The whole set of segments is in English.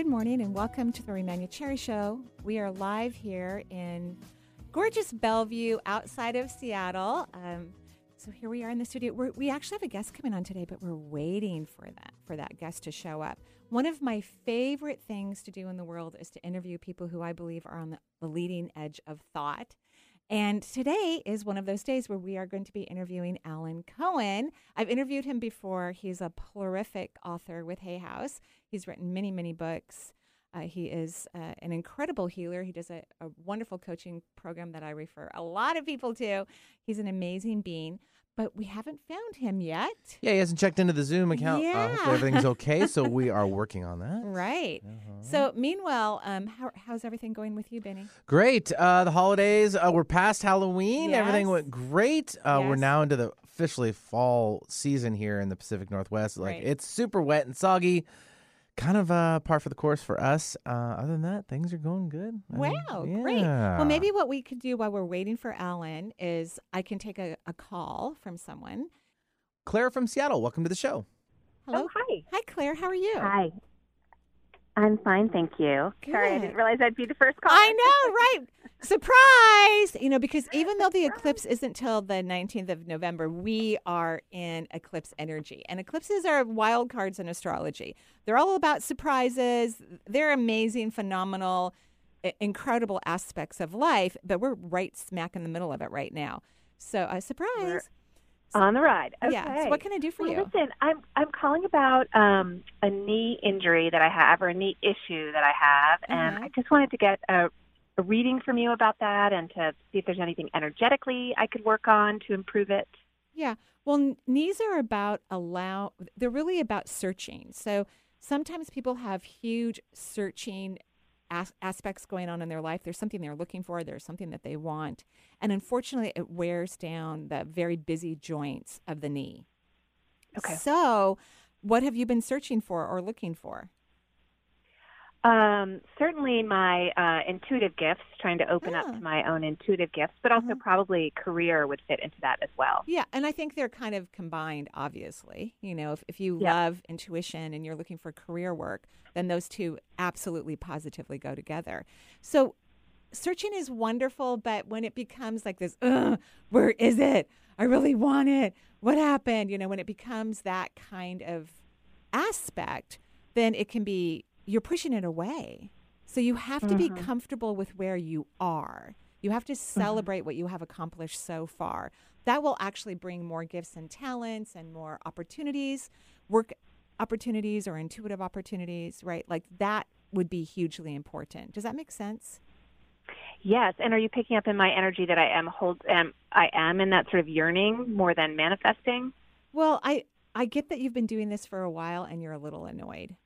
Good morning, and welcome to the Marie Cherry Show. We are live here in gorgeous Bellevue outside of Seattle. Um, so here we are in the studio. We're, we actually have a guest coming on today, but we're waiting for that for that guest to show up. One of my favorite things to do in the world is to interview people who I believe are on the, the leading edge of thought. And today is one of those days where we are going to be interviewing Alan Cohen. I've interviewed him before. He's a prolific author with Hay House. He's written many, many books. Uh, he is uh, an incredible healer. He does a, a, wonderful coaching program that I refer a lot of people to. He's an amazing being, but we haven't found him yet. Yeah, he hasn't checked into the Zoom account. Yeah. Uh, hopefully everything's okay. so we are working on that. Right. Uh-huh. So, meanwhile, um, how, how's everything going with you, Benny? Great. Uh, the holidays, uh, we're past Halloween. Everything went great. Uh, We're now into the officially fall season here in the Pacific Northwest. Like Right. it's super wet and soggy. Kind of uh, par for the course for us. Uh, other than that, things are going good. I mean, Wow, great. Well, maybe what we could do while we're waiting for Alan is I can take a, a call from someone. Claire from Seattle, welcome to the show. Hello. Oh, hi. Hi, Claire. How are you? Hi. I'm fine, thank you. Sorry, I didn't realize I'd be the first caller. I know, right? Surprise! You know, because even though the eclipse isn't till the 19th of November, we are in eclipse energy. And eclipses are wild cards in astrology. They're all about surprises. They're amazing, phenomenal, incredible aspects of life, but we're right smack in the middle of it right now. So, uh, a surprise. On the ride. Okay. Yeah. So, what can I do for well, you? listen, I'm I'm calling about um, a knee injury that I have or a knee issue that I have, and Uh-huh. I just wanted to get a, a reading from you about that and to see if there's anything energetically I could work on to improve it. Yeah. Well, knees are about allow. They're really about searching. So sometimes people have huge searching as- aspects going on in their life. There's something they're looking for. There's something that they want, and unfortunately, it wears down the very busy joints of the knee. Okay. So, what have you been searching for or looking for? Um, certainly my uh, intuitive gifts, trying to open Ah. up to my own intuitive gifts, but also Uh-huh. probably career would fit into that as well. Yeah, and I think they're kind of combined, obviously. You know, if, if you Yeah. love intuition and you're looking for career work, then those two absolutely positively go together. So searching is wonderful, but when it becomes like this, where is it? I really want it. What happened? You know, when it becomes that kind of aspect, then it can be, you're pushing it away. So you have to be Mhm. comfortable with where you are. You have to celebrate what you have accomplished so far. That will actually bring more gifts and talents and more opportunities, work opportunities or intuitive opportunities, right? Like that would be hugely important. Does that make sense? Yes, and are you picking up in my energy that I am hold am I am in that sort of yearning more than manifesting? Well, I I get that you've been doing this for a while and you're a little annoyed.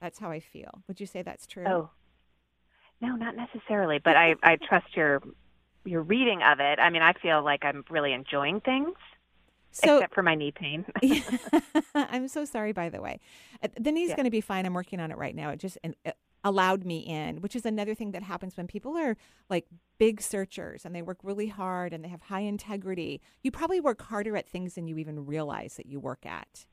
That's how I feel. Would you say that's true? Oh. No, not necessarily, but I I trust your your reading of it. I mean, I feel like I'm really enjoying things so except for my knee pain. I'm so sorry, by the way. Uh, The knee's Yeah. going to be fine. I'm working on it right now. It just it allowed me in, which is another thing that happens when people are like big searchers and they work really hard and they have high integrity. You probably work harder at things than you even realize that you work at.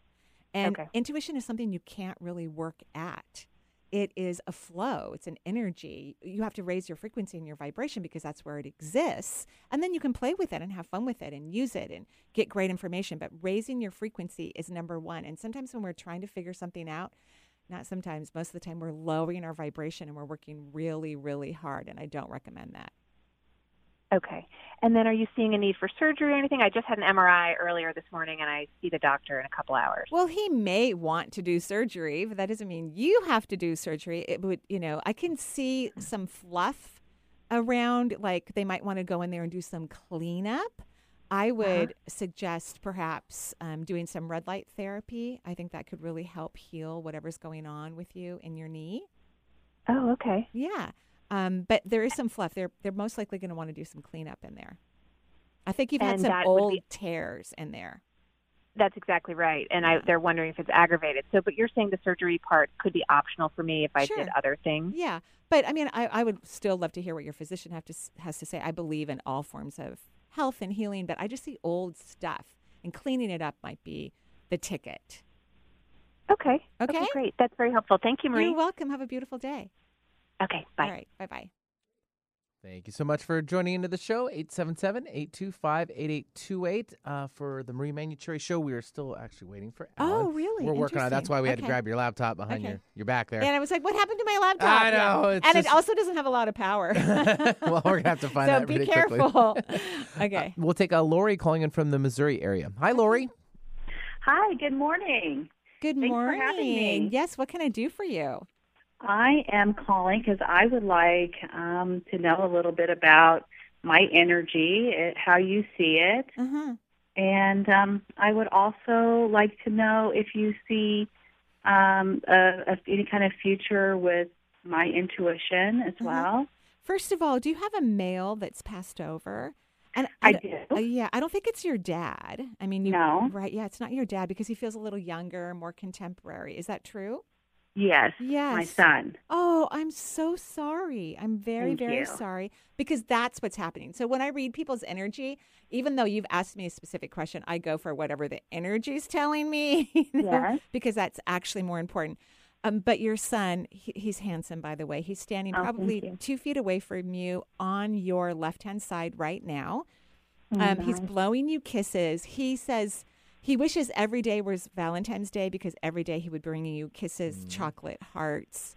And Okay. intuition is something you can't really work at. It is a flow, it's an energy. You have to raise your frequency and your vibration because that's where it exists. And then you can play with it and have fun with it and use it and get great information. But raising your frequency is number one. And sometimes when we're trying to figure something out, not sometimes, most of the time, we're lowering our vibration and we're working really, really hard. And I don't recommend that. Okay. And then are you seeing a need for surgery or anything? I just had an MRI earlier this morning and I see the doctor in a couple hours. Well, he may want to do surgery, but that doesn't mean you have to do surgery. It would, you know, I can see some fluff around, like they might want to go in there and do some cleanup. I would suggest perhaps um, doing some red light therapy. I think that could really help heal whatever's going on with you in your knee. Oh, okay. Yeah. Um, but there is some fluff. They're they're most likely going to want to do some cleanup in there. I think you've had And some old be- tears in there. That's exactly right. And I, they're wondering if it's aggravated. So, but you're saying the surgery part could be optional for me if I Sure. did other things. Yeah, but I mean, I, I would still love to hear what your physician have to has to say. I believe in all forms of health and healing, but I just see old stuff, and cleaning it up might be the ticket. Okay. Okay. great. That's very helpful. Thank you, Marie. You're welcome. Have a beautiful day. Okay. Bye. All right. Bye bye. Thank you so much for joining into the show. 877-825-8828 uh, for the Marie Manucherry Show. We are still actually waiting for Alan. Oh, really? We're working on it. That's why we had to grab your laptop behind Okay. your, your back there. And I was like, "What happened to my laptop?" I know, it's and it also doesn't have a lot of power. well, we're going to have to find so that be really quickly. careful. okay. We'll take uh, Lori calling in from the Missouri area. Hi, Lori. Hi, good morning. Good Thanks for morning. having me. Yes. What can I do for you? I am calling because I would like um, to know a little bit about my energy, how you see it, huh. and um, I would also like to know if you see um, a, a, any kind of future with my intuition as Mhm. well. First of all, do you have a male that's passed over? And I d- do. uh, yeah, I don't think it's your dad. I mean, you, No. right? Yeah, it's not your dad because he feels a little younger, more contemporary. Is that true? Yes, Yes. my son. Oh, I'm so sorry. I'm very, Thank very you. sorry because that's what's happening. So when I read people's energy, even though you've asked me a specific question, I go for whatever the energy's telling me, you know, Yes. because that's actually more important. Um, but your son, he, he's handsome, by the way. He's standing Oh, probably two feet away from you on your left hand side right now. Oh, Um, He's blowing you kisses. He says he wishes every day was Valentine's Day because every day he would bring you kisses, chocolate, hearts.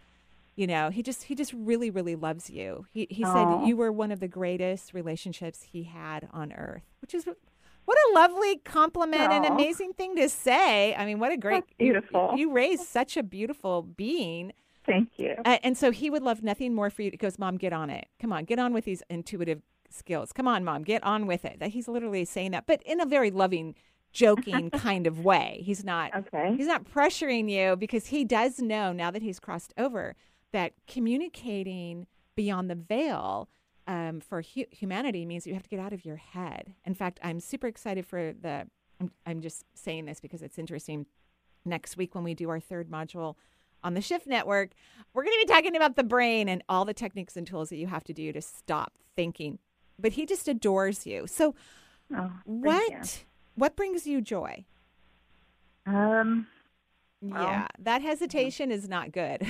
You know, he just he just really really loves you. He he said you were one of the greatest relationships he had on earth, which is what a lovely compliment and amazing thing to say. I mean, what a great That's beautiful. You, you raised such a beautiful being. Thank you. Uh, and so he would love nothing more for you. He goes, Mom, get on it. Come on, get on with these intuitive skills. Come on, Mom, get on with it. That he's literally saying that, but in a very loving, joking kind of way. He's not. Okay. He's not pressuring you because he does know now that he's crossed over that communicating beyond the veil um, for hu- humanity means you have to get out of your head. In fact, I'm super excited for the. I'm, I'm just saying this because it's interesting. Next week, when we do our third module on the Shift Network, we're going to be talking about the brain and all the techniques and tools that you have to do to stop thinking. But he just adores you. So, Oh, what what brings you joy? Um. yeah, that hesitation is not good.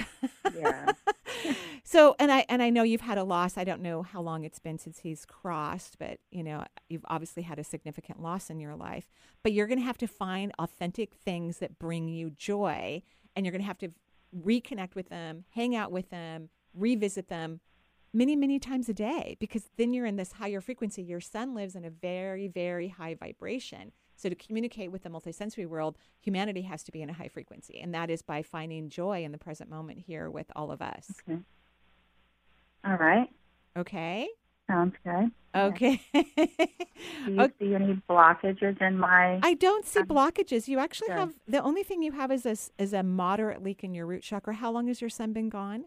Yeah. so, and I and I know you've had a loss. I don't know how long it's been since he's crossed, but you know, you've obviously had a significant loss in your life. But you're going to have to find authentic things that bring you joy, and you're going to have to reconnect with them, hang out with them, revisit them many, many times a day because then you're in this higher frequency. Your son lives in a very, very high vibration. So to communicate with the multisensory world, humanity has to be in a high frequency, and that is by finding joy in the present moment here with all of us. All right. Okay. Sounds good. Okay. Do you Okay. see any blockages in my? I don't see Um, blockages. You actually good. have the only thing you have is a is a moderate leak in your root chakra. How long has your son been gone?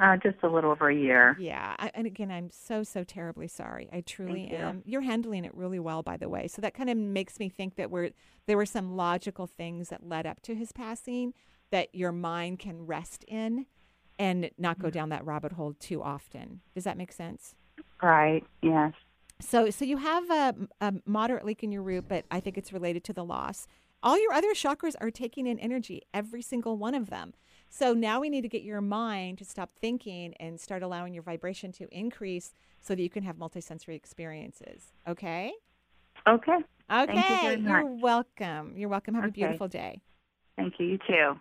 Uh, just a little over a year. Yeah, I, and again, I'm so so terribly sorry. I truly Thank am. You're handling it really well, by the way. So that kind of makes me think that we're there were some logical things that led up to his passing that your mind can rest in, and not Mm-hmm. go down that rabbit hole too often. Does that make sense? Right. Yes. So, so you have a, a moderate leak in your root, but I think it's related to the loss. All your other chakras are taking in energy, every single one of them. So now we need to get your mind to stop thinking and start allowing your vibration to increase so that you can have multisensory experiences. Okay? Okay. Okay. you very are welcome. You're welcome. Have a beautiful day. Thank you. You too.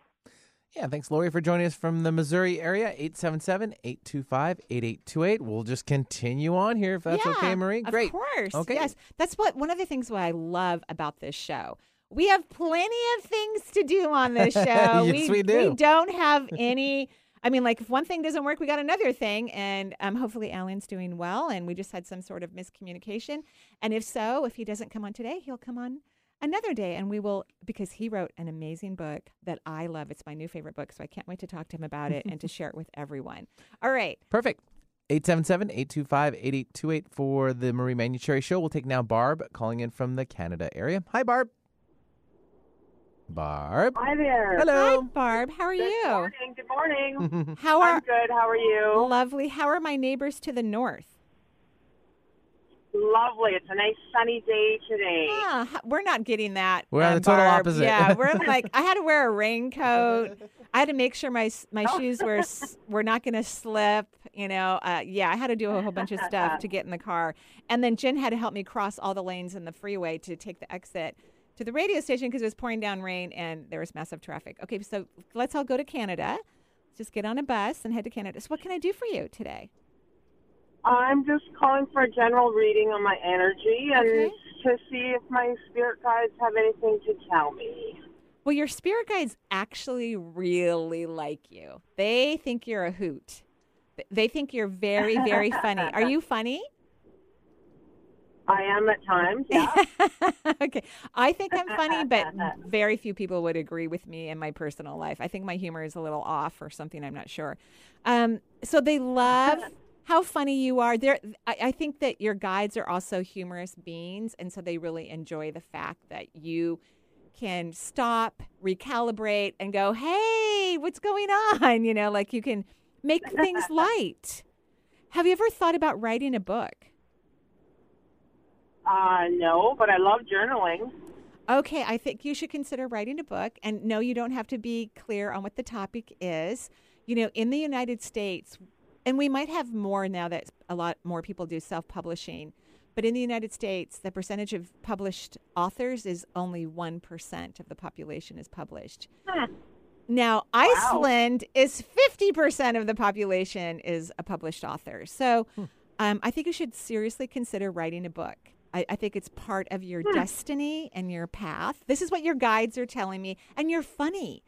Yeah, thanks, Lori, for joining us from the Missouri area. 877-825-8828. We'll just continue on here if that's yeah, okay, Marie. Great. Of course. Okay. Yes. That's what one of the things what I love about this show. We have plenty of things to do on this show. Yes, we do. We don't have any. I mean, like if one thing doesn't work, we got another thing, and um, hopefully Alan's doing well. And we just had some sort of miscommunication. And if so, if he doesn't come on today, he'll come on another day and we will because he wrote an amazing book that I love. It's my new favorite book, so I can't wait to talk to him about it and to share it with everyone. All right. Perfect. 877-825-8828 for the Marie Manucherry Show. We'll take now Barb calling in from the Canada area. Hi, Barb. Barb. Hi there. Hello. Hi, Hello. Barb. How are Good you? morning. Good morning. How are I'm good. How are you? lovely? How are my neighbors to the north? Lovely. It's a nice sunny day today. Ah, we're not getting that. We're on um, the total Barb. opposite. Yeah, we're like I had to wear a raincoat. I had to make sure my my Oh. shoes were were not going to slip. You know, uh, yeah, I had to do a whole bunch of stuff to get in the car, and then Jen had to help me cross all the lanes in the freeway to take the exit to the radio station because it was pouring down rain and there was massive traffic. Okay, so let's all go to Canada. Just get on a bus and head to Canada. So, what can I do for you today? I'm just calling for a general reading on my energy and Okay. to see if my spirit guides have anything to tell me. Well, your spirit guides actually really like you. They think you're a hoot. They think you're very, very funny. Are you funny? I am at times, yeah. okay. I think I'm funny, but very few people would agree with me in my personal life. I think my humor is a little off or something. I'm not sure. Um, so they love how funny you are. They're, I, I think that your guides are also humorous beings, and so they really enjoy the fact that you can stop, recalibrate, and go, "Hey, what's going on?" You know, like you can make things light. Have you ever thought about writing a book? Uh, no, but I love journaling. Okay, I think you should consider writing a book. And no, you don't have to be clear on what the topic is. You know, in the United States, and we might have more now that a lot more people do self publishing, but in the United States, the percentage of published authors is only 1% of the population is published. Now, Iceland is 50% of the population is a published author. So um, I think you should seriously consider writing a book. I, I think it's part of your hmm. destiny and your path. This is what your guides are telling me. And you're funny.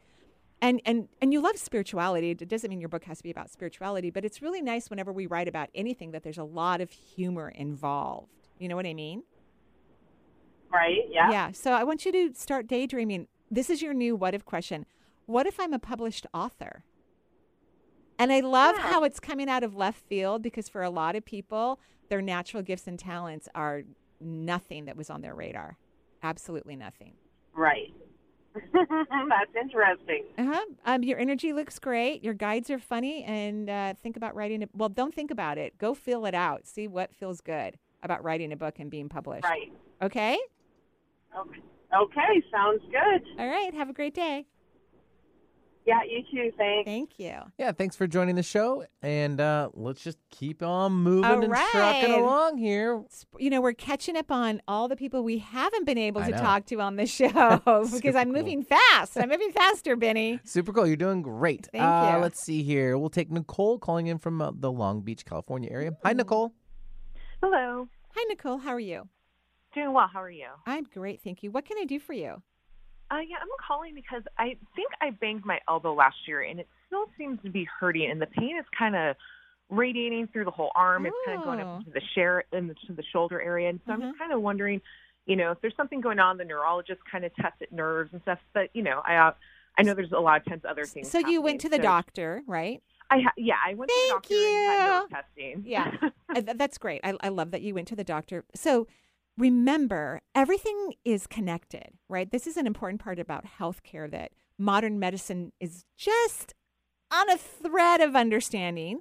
And, and, and you love spirituality. It doesn't mean your book has to be about spirituality, but it's really nice whenever we write about anything that there's a lot of humor involved. You know what I mean? Right? Yeah. Yeah. So I want you to start daydreaming. This is your new what if question. What if I'm a published author? And I love Yeah. how it's coming out of left field because for a lot of people, their natural gifts and talents are nothing that was on their radar. Absolutely nothing. Right. That's interesting. Uh-huh. Um, your energy looks great. Your guides are funny. And uh, think about writing it. Well, don't think about it. Go feel it out. See what feels good about writing a book and being published. Right. Okay? Okay. Okay, sounds good. All right. Have a great day. Yeah, you too. Thanks. Thank you. Yeah, thanks for joining the show. And uh, let's just keep on moving All and right. trucking along here. you know, we're catching up on all the people we haven't been able I to know. talk to on the show because I'm cool. moving fast. I'm moving faster, Benny. Super cool. You're doing great. Thank uh, you. Let's see here. We'll take Nicole calling in from uh, the Long Beach, California area. Hi, Nicole. Hello. Hi, Nicole. How are you? Doing well. How are you? I'm great, thank you. What can I do for you? Uh, yeah, I'm calling because I think I banged my elbow last year, and it still seems to be hurting, and the pain is kind of radiating through the whole arm. It's kind of going Oh. up into the share into the shoulder area, and so I'm Mhm. just kind of wondering, you know, if there's something going on. The neurologist kind of tested nerves and stuff, but you know, I uh, I know there's a lot of times other things. So you went to the so- doctor, right? I ha- yeah, I went Thank to the doctor and had you. nerve testing. Yeah. Uh, That's great. I, I love that you went to the doctor. So remember, everything is connected, right? This is an important part about healthcare that modern medicine is just on a thread of understanding.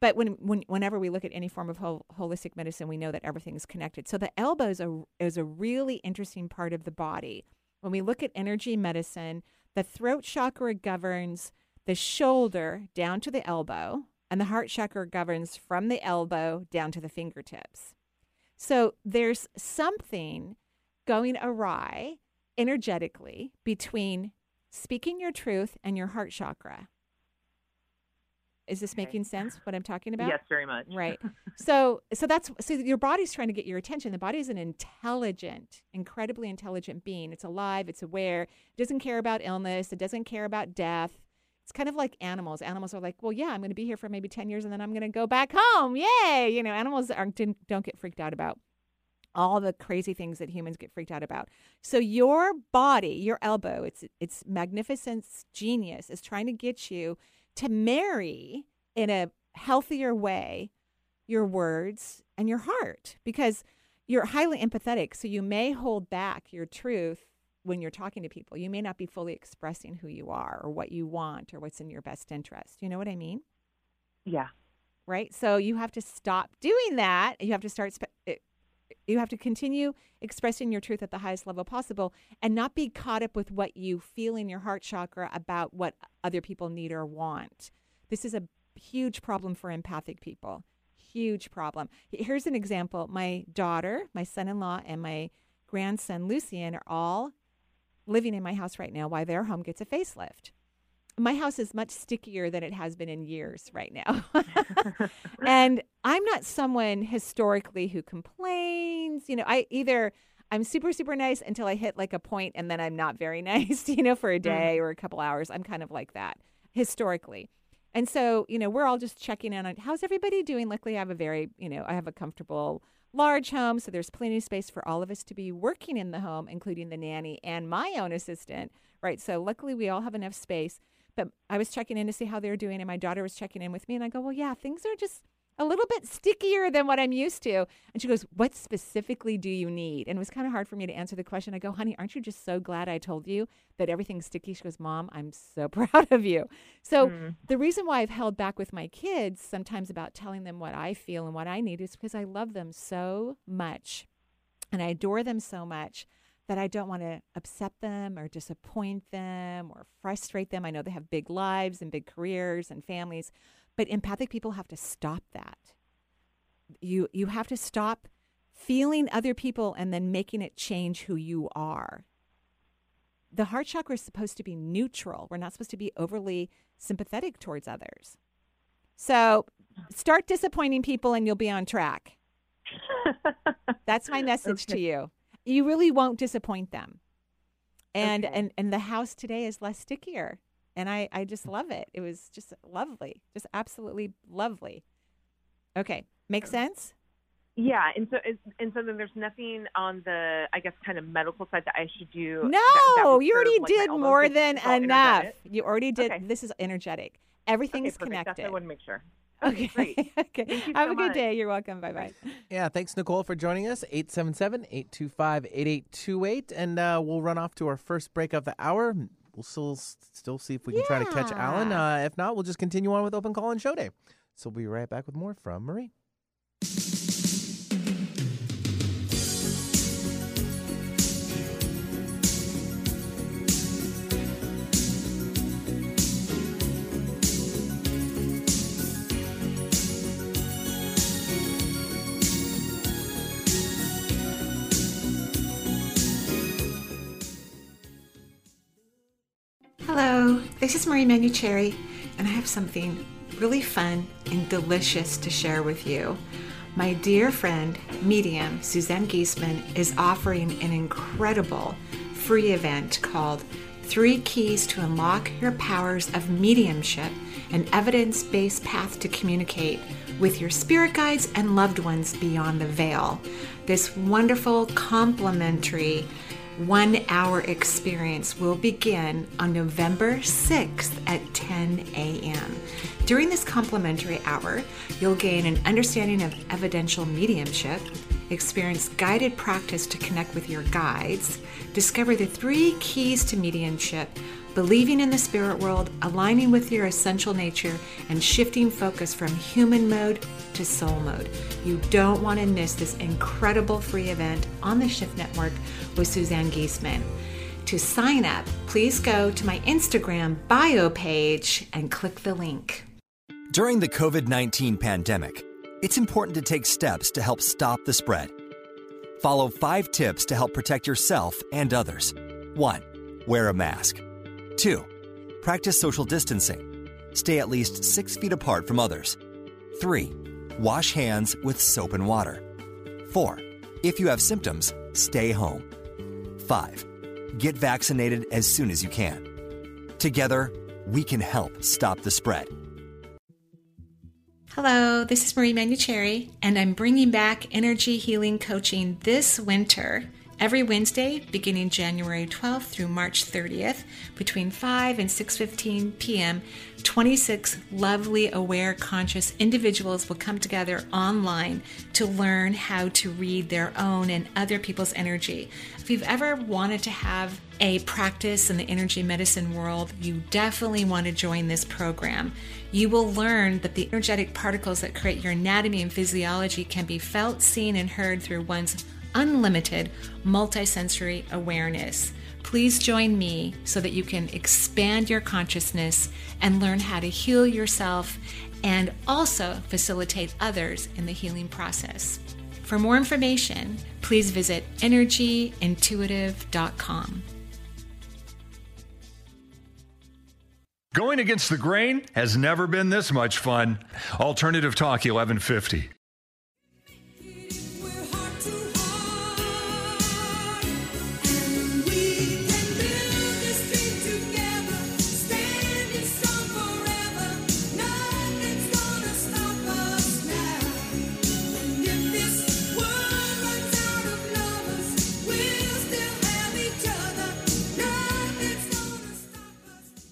But when, when whenever we look at any form of hol- holistic medicine, we know that everything is connected. So the elbow is a, is a really interesting part of the body. When we look at energy medicine, the throat chakra governs the shoulder down to the elbow, and the heart chakra governs from the elbow down to the fingertips. So there's something going awry energetically between speaking your truth and your heart chakra. Is this Okay. making sense what I'm talking about? Yes, very much. Right. So so that's so your body's trying to get your attention. The body is an intelligent, incredibly intelligent being. It's alive, it's aware. It doesn't care about illness, it doesn't care about death. It's kind of like animals. Animals are like, "Well, yeah, I'm going to be here for maybe 10 years and then I'm going to go back home. Yay!" You know, animals are, didn't, don't get freaked out about all the crazy things that humans get freaked out about. So your body, your elbow, it's it's magnificence genius is trying to get you to marry in a healthier way your words and your heart because you're highly empathetic so you may hold back your truth when you're talking to people. You may not be fully expressing who you are or what you want or what's in your best interest. You know what I mean? Yeah. Right? So you have to stop doing that. You have to start spe- you have to continue expressing your truth at the highest level possible and not be caught up with what you feel in your heart chakra about what other people need or want. This is a huge problem for empathic people. Huge problem. Here's an example. My daughter, my son-in-law and my grandson Lucian are all living in my house right now why their home gets a facelift. My house is much stickier than it has been in years right now. and I'm not someone historically who complains. You know, I either I'm super, super nice until I hit like a point and then I'm not very nice, you know, for a mm. day or a couple hours. I'm kind of like that historically. And so, you know, we're all just checking in on how's everybody doing. Luckily, I have a very, you know, I have a comfortable large home, so there's plenty of space for all of us to be working in the home, including the nanny and my own assistant, right? So luckily we all have enough space. But I was checking in to see how they're doing, and my daughter was checking in with me, and I go, well, yeah, things are just a little bit stickier than what I'm used to. And she goes, What specifically do you need? And it was kind of hard for me to answer the question. I go, Honey, aren't you just so glad I told you that everything's sticky? She goes, Mom, I'm so proud of you. So mm. the reason why I've held back with my kids sometimes about telling them what I feel and what I need is because I love them so much and I adore them so much that I don't want to upset them or disappoint them or frustrate them. I know they have big lives and big careers and families. But empathic people have to stop that. You you have to stop feeling other people and then making it change who you are. The heart chakra is supposed to be neutral. We're not supposed to be overly sympathetic towards others. So start disappointing people and you'll be on track. That's my message okay. to you. You really won't disappoint them. And okay. and and the house today is less stickier and I, I just love it. It was just lovely, just absolutely lovely. Okay, make sense? Yeah, and so and so then there's nothing on the I guess kind of medical side that I should do. No, that, that you already like did more than enough. You already did. Okay. This is energetic. Everything's okay, connected. That's I want to make sure. Okay, great. okay. Have so a good much. day. You're welcome. Bye bye. Yeah, thanks, Nicole, for joining us. 877 825 8828. And uh, we'll run off to our first break of the hour we'll still still see if we can try to catch Alan. Uh, if not, we'll just continue on with Open Call and Show Day. So we'll be right back with more from Marie. Hello, this is Marie Manucherry, and I have something really fun and delicious to share with you. My dear friend, medium Suzanne Giesemann, is offering an incredible free event called Three Keys to Unlock Your Powers of Mediumship An Evidence Based Path to Communicate with Your Spirit Guides and Loved Ones Beyond the Veil. This wonderful, complimentary one hour experience will begin on November 6th at 10 a.m. During this complimentary hour, you'll gain an understanding of evidential mediumship, experience guided practice to connect with your guides, discover the three keys to mediumship believing in the spirit world, aligning with your essential nature, and shifting focus from human mode to soul mode. You don't want to miss this incredible free event on the Shift Network with Suzanne Giesemann. To sign up, please go to my Instagram bio page and click the link. During the COVID 19 pandemic, it's important to take steps to help stop the spread. Follow five tips to help protect yourself and others. 1. Wear a mask. 2. Practice social distancing. Stay at least six feet apart from others. 3. Wash hands with soap and water. 4. If you have symptoms, stay home. 5. Get vaccinated as soon as you can. Together, we can help stop the spread. Hello, this is Marie Manucherry, and I'm bringing back energy healing coaching this winter. Every Wednesday, beginning January 12th through March 30th, between 5 and 6:15 p.m., 26 lovely, aware, conscious individuals will come together online to learn how to read their own and other people's energy. If you've ever wanted to have a practice in the energy medicine world, you definitely want to join this program. You will learn that the energetic particles that create your anatomy and physiology can be felt, seen, and heard through one's unlimited multisensory awareness. Please join me so that you can expand your consciousness and learn how to heal yourself and also facilitate others in the healing process. For more information, please visit energyintuitive.com. Going against the grain has never been this much fun. Alternative Talk 1150.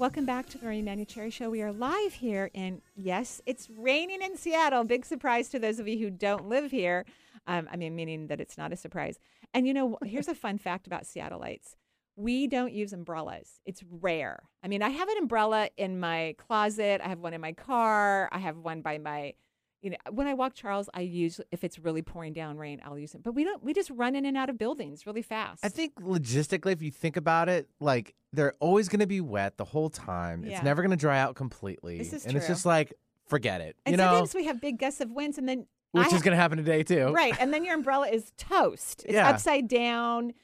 Welcome back to the Marie Manucherry Show. We are live here in, yes, it's raining in Seattle. Big surprise to those of you who don't live here. Um, I mean, meaning that it's not a surprise. And you know, here's a fun fact about Seattleites we don't use umbrellas. It's rare. I mean, I have an umbrella in my closet, I have one in my car, I have one by my you know, when I walk Charles, I use if it's really pouring down rain, I'll use it. But we don't. We just run in and out of buildings really fast. I think logistically, if you think about it, like they're always going to be wet the whole time. Yeah. It's never going to dry out completely. This is and it's just like forget it. and you know, sometimes we have big gusts of winds, and then which I is going to happen today too. right, and then your umbrella is toast. It's Yeah. upside down.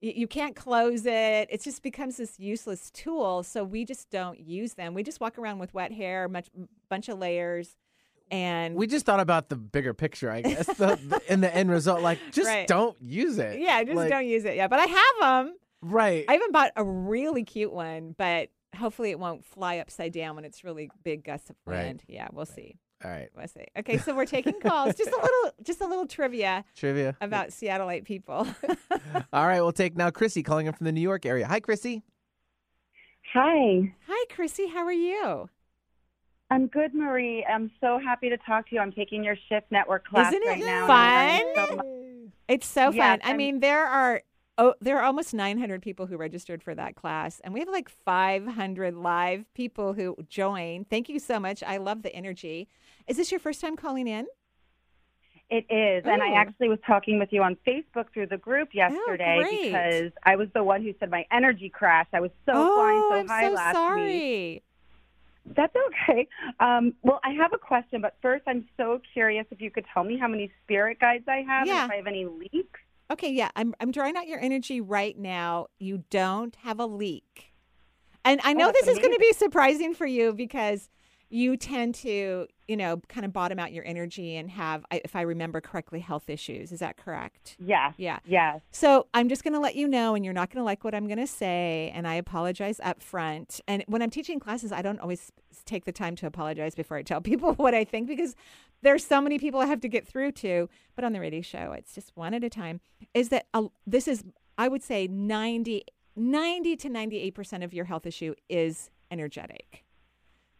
You can't close it. It just becomes this useless tool. So we just don't use them. We just walk around with wet hair, much bunch of layers, and We just thought about the bigger picture, I guess. the, the, in the end result, like just Right. don't use it. yeah, just Like, don't use it. Yeah, but I have them. Right. I even bought a really cute one, but hopefully it won't fly upside down when it's really big gusts of wind. Right. wind. Yeah, we'll see. All right. We'll see. Okay, so we're taking calls. just a little, just a little trivia Trivia about Seattleite people. All right, we'll take now Chrissy calling in from the New York area. Hi, Chrissy. Hi. Hi, Chrissy. How are you? I'm good, Marie. I'm so happy to talk to you. I'm taking your Shift Network class Isn't it right now. fun? So much. It's so Yes, fun. I I'm- mean, there are oh, there are almost 900 people who registered for that class, and we have like 500 live people who join. Thank you so much. I love the energy. Is this your first time calling in? It is. And I oh. actually was talking with you on Facebook through the group oh, yesterday Oh, because I was the one who said my energy crashed. I was so oh, flying so I'm high so last week. That's okay. Um, well, I have a question, but first, I'm so curious if you could tell me how many spirit guides I have Yeah. if I have any leaks. Okay, yeah, I'm I'm drawing out your energy right now. You don't have a leak. And I know Oh, this is going to be surprising for you because you tend to, you know, kind of bottom out your energy and have I- if I remember correctly health issues. Is that correct? Yeah. Yeah. Yeah. So I'm just going to let you know, and you're not going to like what I'm going to say, and I apologize up front. And when I'm teaching classes, I don't always take the time to apologize before I tell people what I think because there's so many people I have to get through to. But on the radio show, it's just one at a time. Is that uh, this is, I would say, 90, 90 to 98 percent of your health issue is energetic.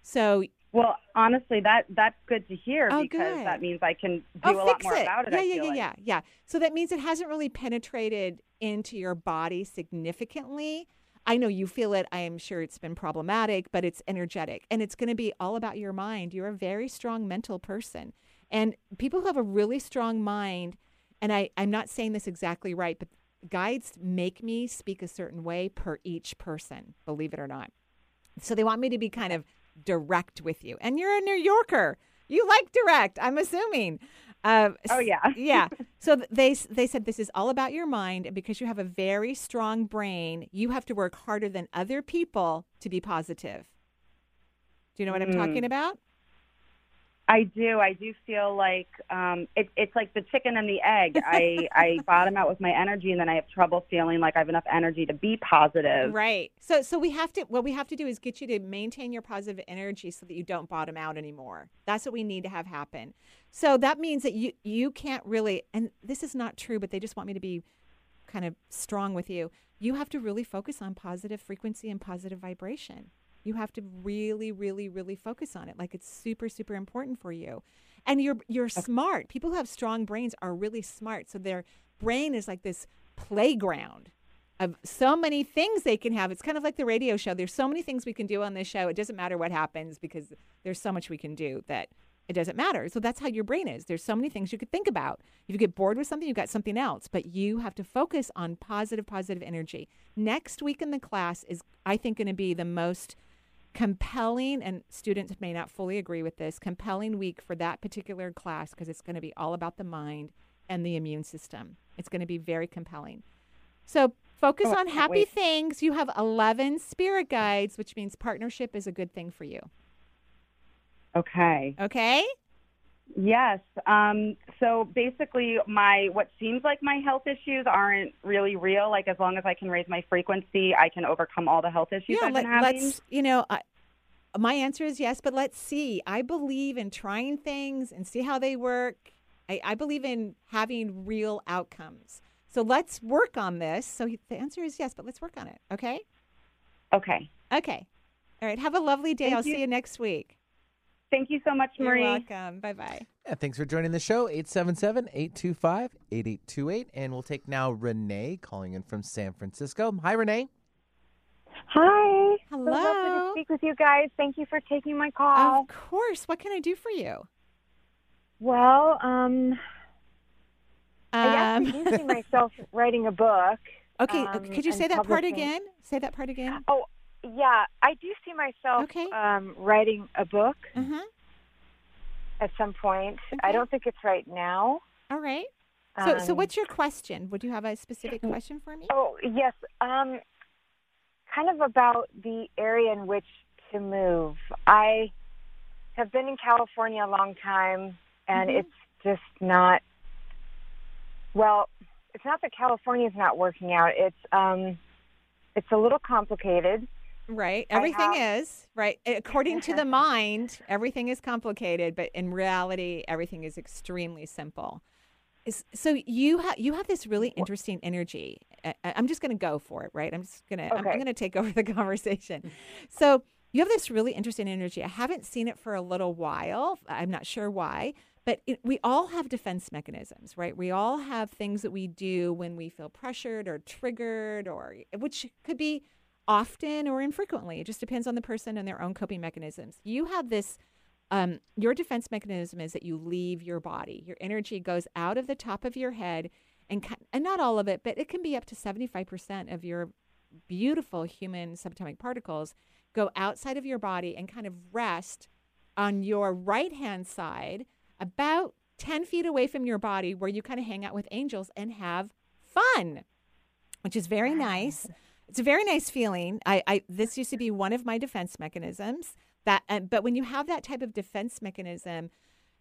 So Well, honestly, that that's good to hear Oh, because good. that means I can do oh, a lot more it. about it. Yeah, I yeah, yeah, like. yeah, yeah. So that means it hasn't really penetrated into your body significantly. I know you feel it. I am sure it's been problematic, but it's energetic and it's going to be all about your mind. You're a very strong mental person. And people who have a really strong mind, and I, I'm not saying this exactly right, but guides make me speak a certain way per each person, believe it or not. So they want me to be kind of direct with you. And you're a New Yorker. You like direct, I'm assuming. Um, Oh, yeah. yeah. So they they said this is all about your mind, and because you have a very strong brain, you have to work harder than other people to be positive. Do you know what I'm talking Mm. about? I do. I do feel like um, it, it's like the chicken and the egg. I, I bottom out with my energy, and then I have trouble feeling like I have enough energy to be positive. Right. So so we have to what we have to do is get you to maintain your positive energy so that you don't bottom out anymore. That's what we need to have happen. So that means that you you can't really and this is not true, but they just want me to be kind of strong with you. You have to really focus on positive frequency and positive vibration. You have to really, really, really focus on it. Like it's super, super important for you. And you're you're smart. People who have strong brains are really smart. So their brain is like this playground of so many things they can have. It's kind of like the radio show. There's so many things we can do on this show. It doesn't matter what happens because there's so much we can do that it doesn't matter. So that's how your brain is. There's so many things you could think about. If you get bored with something, you've got something else, but you have to focus on positive, positive energy. Next week in the class is, I think, going to be the most compelling, and students may not fully agree with this, compelling week for that particular class because it's going to be all about the mind and the immune system. It's going to be very compelling. So focus Oh, on happy wait. things. You have 11 spirit guides, which means partnership is a good thing for you. Okay. Okay? Yes. Um, so basically, my what seems like my health issues aren't really real. Like as long as I can raise my frequency, I can overcome all the health issues yeah, I've let, been having. let's, you know, I, my answer is yes, but let's see. I believe in trying things and see how they work. I, I believe in having real outcomes. So let's work on this. So the answer is yes, but let's work on it. Okay? Okay. Okay. All right. Have a lovely day. Thank I'll you. see you next week. Thank you so much, Marie. You're welcome. Bye bye. Yeah, thanks for joining the show. 877 825 8828. And we'll take now Renee calling in from San Francisco. Hi, Renee. Hi. Hello. So lovely Hello. to speak with you guys. Thank you for taking my call. Of course. What can I do for you? well, um, I Um, actually do see myself writing a book. okay. um, could you say that part again? Say that part again. Oh, yeah. I do see myself Okay. um, writing a book huh. at some point. Okay. I don't think it's right now. All right. So, so Um, what's your question? Would you have a specific question for me? Oh, yes. Um, kind of about the area in which to move. I have been in California a long time, and Mhm. it's just not. Well, it's not that California is not working out. It's um, it's a little complicated. Right. Everything have- is, right. According to the mind, everything is complicated, but in reality, everything is extremely simple. Is- So you have you have this really interesting energy. I, I'm just going to go for it, right? I'm just going to I'm, I'm going to take over the conversation. So you have this really interesting energy. I haven't seen it for a little while. I'm not sure why, but it, we all have defense mechanisms, right? We all have things that we do when we feel pressured or triggered, or which could be often or infrequently. It just depends on the person and their own coping mechanisms. You have this. Um, your defense mechanism is that you leave your body. Your energy goes out of the top of your head, and and not all of it, but it can be up to seventy five percent of your beautiful human subatomic particles go outside of your body and kind of rest on your right hand side, about ten feet away from your body, where you kind of hang out with angels and have fun, which is very nice. It's a very nice feeling. I, I this used to be one of my defense mechanisms. That, uh, but when you have that type of defense mechanism,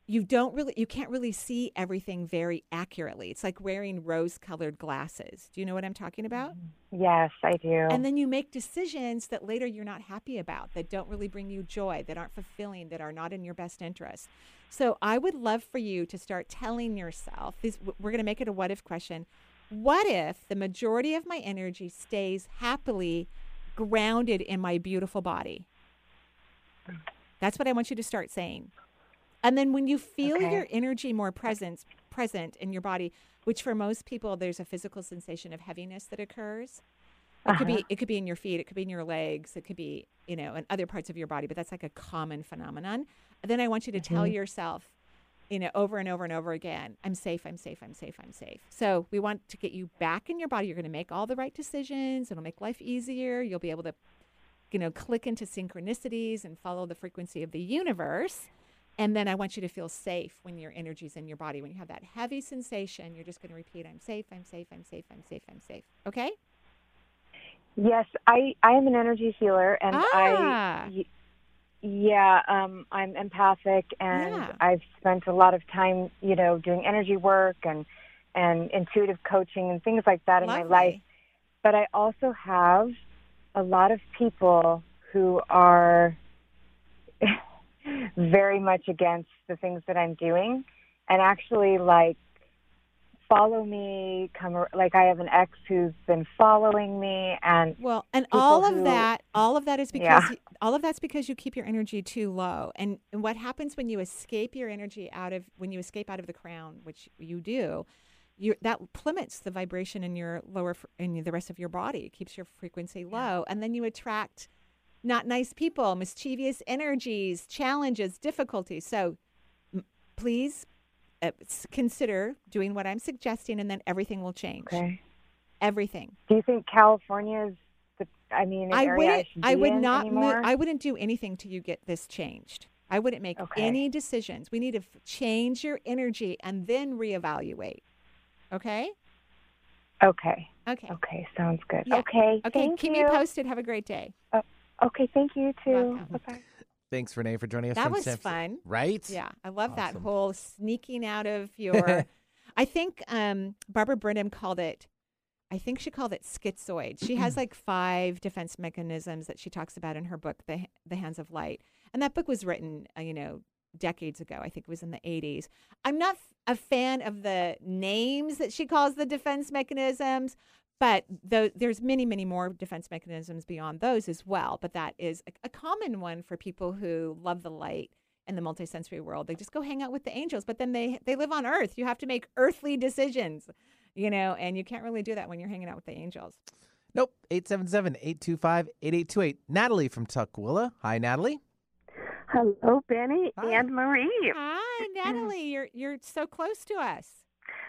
you don't really, you can't really see everything very accurately. It's like wearing rose-colored glasses. Do you know what I'm talking about? Yes, I do. And then you make decisions that later you're not happy about, that don't really bring you joy, that aren't fulfilling, that are not in your best interest. So I would love for you to start telling yourself, this, we're going to make it a what if question. What if the majority of my energy stays happily grounded in my beautiful body? That's what I want you to start saying. And then when you feel Okay. your energy more present present in your body, which for most people there's a physical sensation of heaviness that occurs. It could Uh-huh. be it could be in your feet, it could be in your legs, it could be, you know, in other parts of your body, but that's like a common phenomenon. And then I want you to tell Mhm. yourself, you know, over and over and over again, I'm safe, I'm safe, I'm safe, I'm safe. So we want to get you back in your body. You're going to make all the right decisions. It'll make life easier. You'll be able to you know, click into synchronicities and follow the frequency of the universe. And then I want you to feel safe when your energy's in your body. When you have that heavy sensation, you're just going to repeat, I'm safe, I'm safe, I'm safe, I'm safe, I'm safe. Okay? Yes, I I am an energy healer, and Ah. I yeah, um, I'm empathic, and Yeah. I've spent a lot of time, you know, doing energy work and and intuitive coaching and things like that in my life. But I also have a lot of people who are very much against the things that I'm doing, and actually like follow me. Come like I have an ex who's been following me, and Well, and all of who- that, all of that is because Yeah. y- all of that's because you keep your energy too low. And, and what happens when you escape your energy out of when you escape out of the crown, which you do, you that plummets the vibration in your lower in the rest of your body. It keeps your frequency low, and then you attract not nice people, mischievous energies, challenges, difficulties. So, m- please uh, consider doing what I'm suggesting, and then everything will change. okay. Everything. Do you think California is the? I mean, I wouldn't. I, I would not. Mo- anymore? I wouldn't do anything till you get this changed. I wouldn't make Okay. any decisions. We need to f- change your energy and then reevaluate. Okay. Okay. Okay. Okay. Sounds good. Yeah. Okay. Okay. Keep you. me posted. Have a great day. Okay. Thank you too. Bye bye. Thanks, Renee, for joining us. That was San fun. right? Yeah, I love that whole sneaking out of your. I think um, Barbara Brennan called it. I think she called it schizoid. She has like five defense mechanisms that she talks about in her book, The The Hands of Light, and that book was written, uh, you know, decades ago. I think it was in the eighties. I'm not f- a fan of the names that she calls the defense mechanisms, but tho- there's many, many more defense mechanisms beyond those as well. But that is a, a common one for people who love the light and the multisensory world. They just go hang out with the angels, but then they they live on Earth. You have to make earthly decisions, you know, and you can't really do that when you're hanging out with the angels. Nope. 877-825-8828. Natalie from Tukwila. Hi, Natalie. Hello, Benny Hi. and Marie. Hi, Natalie. You're you're so close to us.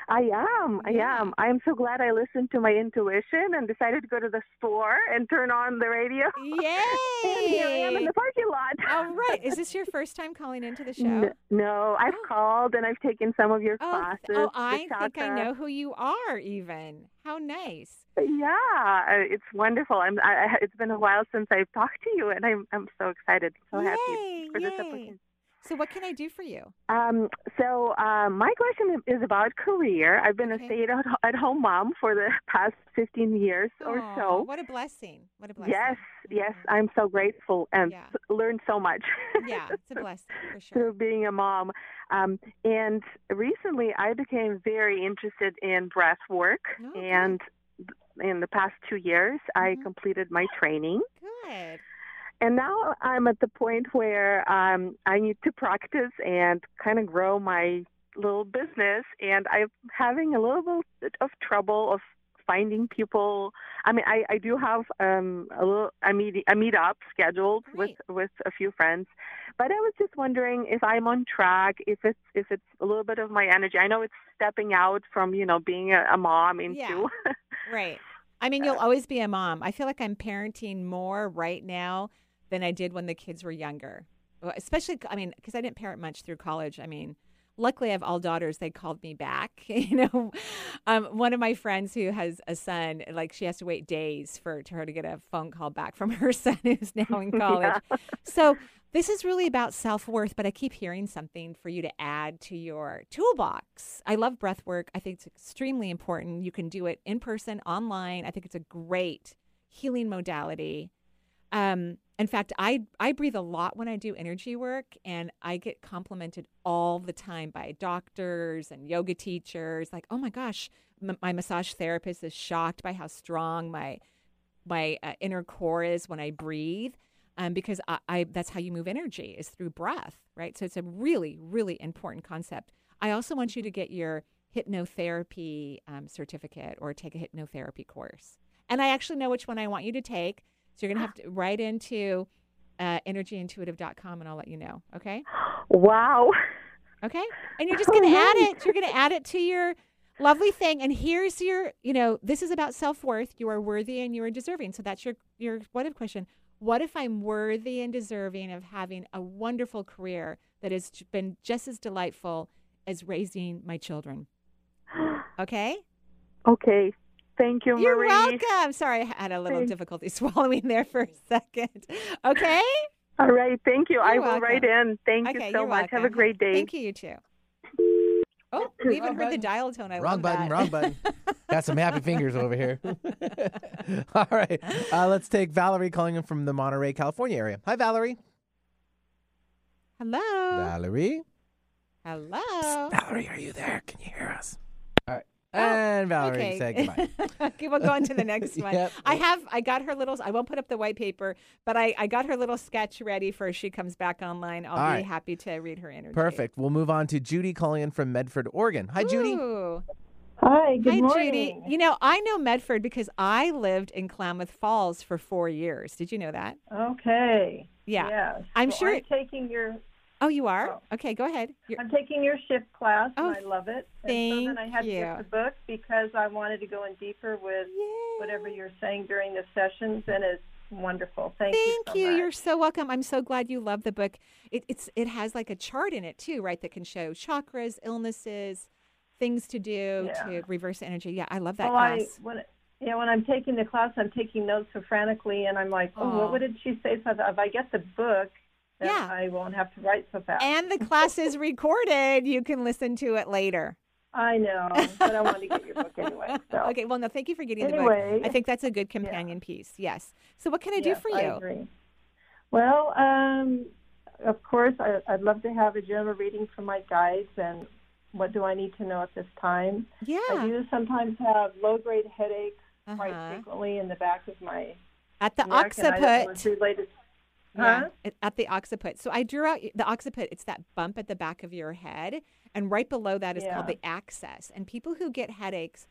I am. I am. I'm so glad I listened to my intuition and decided to go to the store and turn on the radio. Yay! and here I am in the parking lot. All right. Is this your first time calling into the show? N- No, I've Oh. called and I've taken some of your Oh, classes. oh, I think I know who you are. Even how nice. Yeah, uh, it's wonderful. I'm. I, it's been a while since I've talked to you, and I'm. I'm so excited, so Yay, happy for this yay. So, what can I do for you? Um, so um, my question is about career. I've been Okay. a stay-at-home mom for the past 15 years or so. What a blessing! What a blessing! Yes, yes, Mhm. I'm so grateful and Yeah. learned so much. Yeah, it's a blessing for sure. Through being a mom. Um, and recently I became very interested in breath work. Oh, good. and in the past two years, I Mhm. completed my training. Good. And now I'm at the point where um, I need to practice and kind of grow my little business. And I'm having a little bit of trouble of finding people. I mean, I, I do have um, a little a meet a meetup scheduled with with a few friends, but I was just wondering if I'm on track. If it's if it's a little bit of my energy. I know it's stepping out from you know being a, a mom into. Yeah. Right. I mean, you'll always be a mom. I feel like I'm parenting more right now than I did when the kids were younger. Especially, I mean, because I didn't parent much through college. I mean, luckily I have all daughters. They called me back. You know, um, one of my friends who has a son, like she has to wait days for to her to get a phone call back from her son who's now in college. Yeah. So this is really about self worth, but I keep hearing something for you to add to your toolbox. I love breath work. I think it's extremely important. You can do it in person, online. I think it's a great healing modality. Um, in fact, I I breathe a lot when I do energy work, and I get complimented all the time by doctors and yoga teachers. Like, oh my gosh, m- my massage therapist is shocked by how strong my my uh, inner core is when I breathe, um, because I, I that's how you move energy is through breath, right? So it's a really really important concept. I also want you to get your hypnotherapy um, certificate or take a hypnotherapy course, and I actually know which one I want you to take. So you're gonna have to write into uh, energyintuitive.com, and I'll let you know. Okay. Wow. Okay. And you're just going to add it. You're going to add it to your lovely thing. And here's your, you know, this is about self worth. You are worthy and you are deserving. So that's your, your what if question. What if I'm worthy and deserving of having a wonderful career that has been just as delightful as raising my children? Okay. Okay. Thank you, You're Marie. welcome. Sorry, I had a little Thank- difficulty swallowing there for a second. Okay. All right. Thank you. I You're will write in. Thank okay, you so you're much. Have a great day. Thank you. You too. Oh, we even Wrong heard the dial tone. I wrong love button, that. wrong button. Got some happy fingers over here. All right. Uh, let's take Valerie calling in from the Monterey, California area. Hi, Valerie. Hello. Valerie. Hello. Valerie, are you there? Can you hear us? All right. And Valerie okay. said goodbye. okay, we'll go on to the next one. Yep. I have, I got her little, I won't put up the white paper, but I, I got her little sketch ready for she comes back online. I'll All be right. happy to read her energy. Perfect. We'll move on to Judy calling in from Medford, Oregon. Hi, Judy. Hi, good Hi, morning. Judy. You know, I know Medford because I lived in Klamath Falls for four years. Did you know that? Okay. Yeah. Yes. I'm Well, sure. I'm taking your Oh, you are? Okay, go ahead. You're- I'm taking your shift class, Oh, and I love it. And so thank then I had to get the book because I wanted to go in deeper with whatever you're saying during the sessions, and it's wonderful. Thank, you. Thank so you. You're so welcome. I'm so glad you love the book. It, it's it has like a chart in it too, right? That can show chakras, illnesses, things to do Yeah. to reverse energy. Yeah, I love that well, class. I when yeah, when I'm taking the class, I'm taking notes so frantically, and I'm like, oh, Aw. what, what did she say? So if I get the book, then Yeah. I won't have to write so fast. and the class is recorded. You can listen to it later. I know, but I want to get your book anyway. So. Okay. Well, no, thank you for getting the Anyway. book. I think that's a good companion piece. Yes. So, what can I do for you? I agree. Well, um, of course, I, I'd love to have a general reading from my guides and what do I need to know at this time. Yeah. I do sometimes have low grade headaches quite Uh-huh. frequently in the back of my At the neck, and I don't know if it's occiput. related. Yeah, Huh? it- at the occiput. So I drew out the occiput. It's that bump at the back of your head, and right below that is called the axis. And people who get headaches,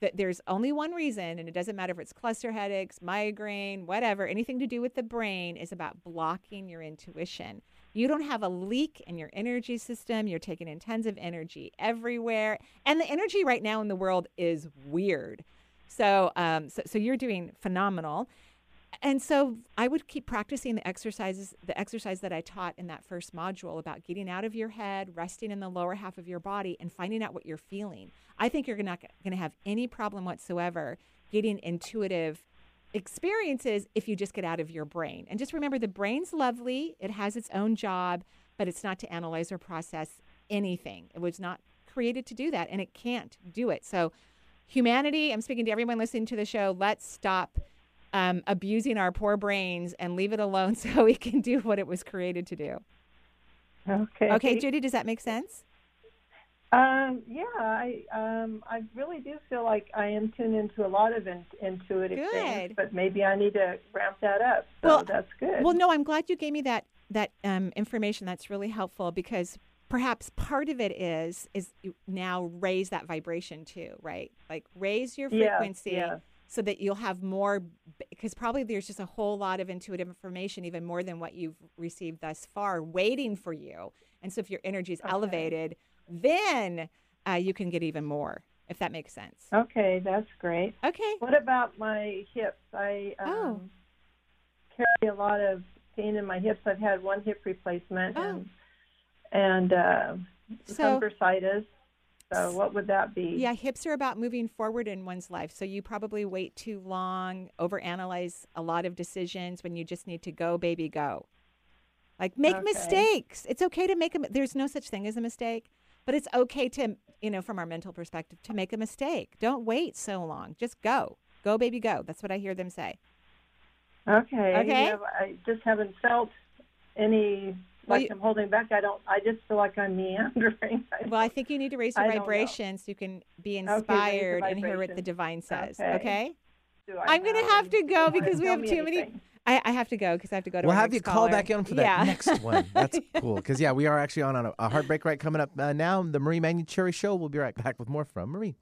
that there's only one reason, and it doesn't matter if it's cluster headaches, migraine, whatever, anything to do with the brain is about blocking your intuition. You don't have a leak in your energy system. You're taking in tons of energy everywhere, and the energy right now in the world is weird. So, um, so, so you're doing phenomenal. And so I would keep practicing the exercises, the exercise that I taught in that first module about getting out of your head, resting in the lower half of your body, and finding out what you're feeling. I think you're not going to have any problem whatsoever getting intuitive experiences if you just get out of your brain. And just remember the brain's lovely, it has its own job, but it's not to analyze or process anything. It was not created to do that, and it can't do it. So, humanity, I'm speaking to everyone listening to the show, let's stop um, abusing our poor brains and leave it alone so we can do what it was created to do. Okay. Okay, Judy, does that make sense? Um, yeah, I um, I really do feel like I am tuned into a lot of in, intuitive Good. things, but maybe I need to ramp that up. So Well, that's good. Well, no, I'm glad you gave me that that um, information. That's really helpful because perhaps part of it is is you now raise that vibration too, right? Like raise your frequency yes. So that you'll have more because probably there's just a whole lot of intuitive information, even more than what you've received thus far, waiting for you. And so if your energy is elevated, then uh, you can get even more. If that makes sense. Okay, that's great. Okay. What about my hips? I um, Oh. carry a lot of pain in my hips. I've had one hip replacement Oh. and and uh, So- some bursitis. So what would that be? Yeah, hips are about moving forward in one's life. So you probably wait too long, overanalyze a lot of decisions when you just need to go, baby, go. Like make Okay. mistakes. It's okay to make a. There's no such thing as a mistake, but it's okay to, you know, from our mental perspective, to make a mistake. Don't wait so long. Just go, go, baby, go. That's what I hear them say. Okay. Okay. I uh, just haven't felt any like you- I'm holding back. I don't. I just feel like I'm meandering. I Well, I think you need to raise your I vibration so you can be Okay, inspired and hear what the divine says. Okay. Okay. I I'm going to have have to go because we have me too many. I, I have to go because I have to go to We'll have next you call caller. back in for that yeah. next one. That's cool. Because, yeah, we are actually on a, a heartbreak right coming up uh, now. The Marie Manuchehri Show. We'll be right back with more from Marie.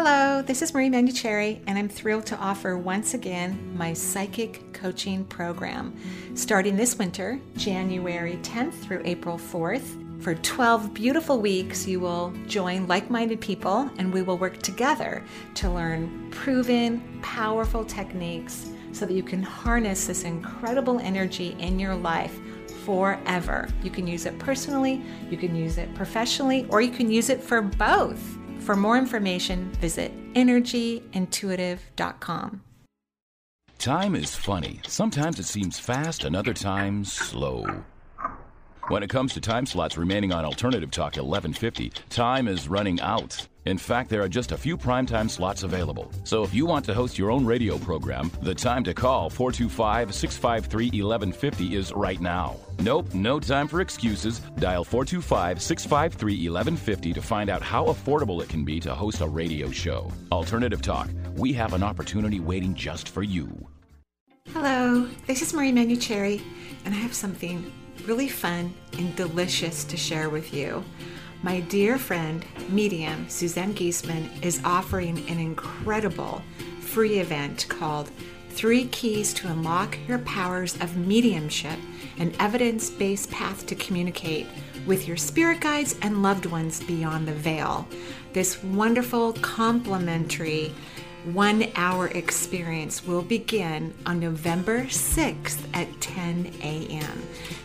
Hello, this is Marie Manuchehri, and I'm thrilled to offer once again my psychic coaching program. Starting this winter, January 10th through April 4th, for 12 beautiful weeks, you will join like minded people and we will work together to learn proven, powerful techniques so that you can harness this incredible energy in your life forever. You can use it personally, you can use it professionally, or you can use it for both. For more information, visit energyintuitive.com. Time is funny. Sometimes it seems fast, and other times slow. When it comes to time slots remaining on Alternative Talk 1150, time is running out. In fact, there are just a few primetime slots available. So if you want to host your own radio program, the time to call 425 653 1150 is right now. Nope, no time for excuses. Dial 425 653 1150 to find out how affordable it can be to host a radio show. Alternative Talk, we have an opportunity waiting just for you. Hello, this is Marie Manuchehri, and I have something really fun and delicious to share with you. My dear friend, medium Suzanne Giesemann, is offering an incredible free event called Three Keys to Unlock Your Powers of Mediumship An Evidence Based Path to Communicate with Your Spirit Guides and Loved Ones Beyond the Veil. This wonderful, complimentary, one hour experience will begin on November 6th at 10 a.m.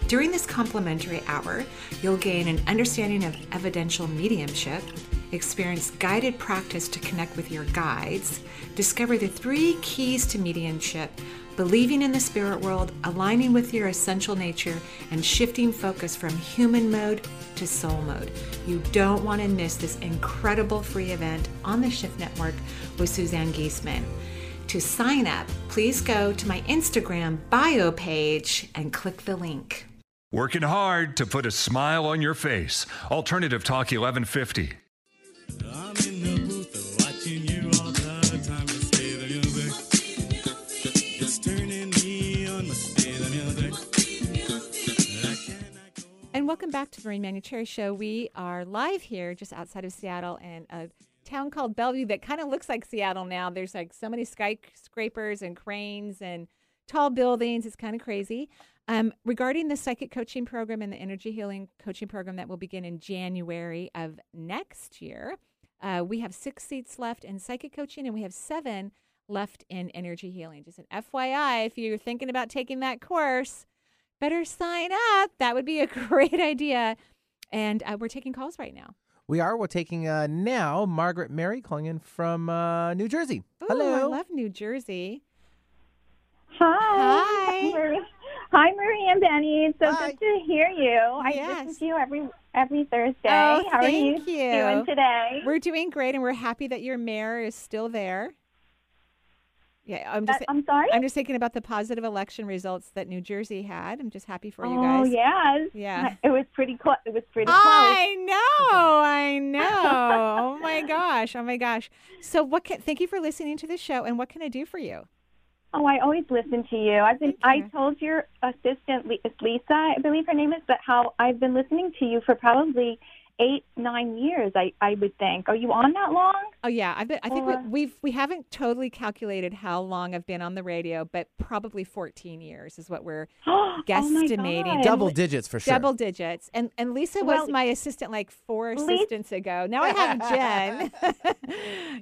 During this complimentary hour, you'll gain an understanding of evidential mediumship, experience guided practice to connect with your guides, discover the three keys to mediumship, believing in the spirit world, aligning with your essential nature, and shifting focus from human mode to soul mode. You don't want to miss this incredible free event on the Shift Network with Suzanne Giesemann. To sign up, please go to my Instagram bio page and click the link. Working hard to put a smile on your face. Alternative Talk 1150. Welcome back to the Marie Manuchehri Show. We are live here just outside of Seattle in a town called Bellevue that kind of looks like Seattle now. There's like so many skyscrapers and cranes and tall buildings. It's kind of crazy. Um, regarding the psychic coaching program and the energy healing coaching program that will begin in January of next year, uh, we have six seats left in psychic coaching and we have seven left in energy healing. Just an FYI, if you're thinking about taking that course, better sign up. That would be a great idea. And uh, we're taking calls right now. We are. We're taking uh, now Margaret Mary calling in from uh, New Jersey. Ooh, Hello. I love New Jersey. Hi. Hi. Hi, Marie and Benny. It's so Hi. good to hear you. I Yes. listen to you every every Thursday. Oh, How are you, thank you. doing today? We're doing great, and we're happy that your mayor is still there. Yeah, I'm just. I'm sorry? I'm just thinking about the positive election results that New Jersey had. I'm just happy for you guys. oh guys. yes. Yeah. It was pretty close. It was pretty I know, I know. oh my gosh, oh my gosh. So, what can? Thank you for listening to the show. And what can I do for you? Oh, I always listen to you. I've been. I told your assistant, Lisa, I believe her name is, but how I've been listening to you for probably eight, nine years. I I would think. Are you on that long? Oh yeah, I've been, I think we, Or- we've we haven't totally calculated how long I've been on the radio, but probably 14 years is what we're Oh guesstimating. God. Double digits for sure. Double digits. And and Lisa Well- was my assistant like four Lis- assistants ago. Now I have Jen.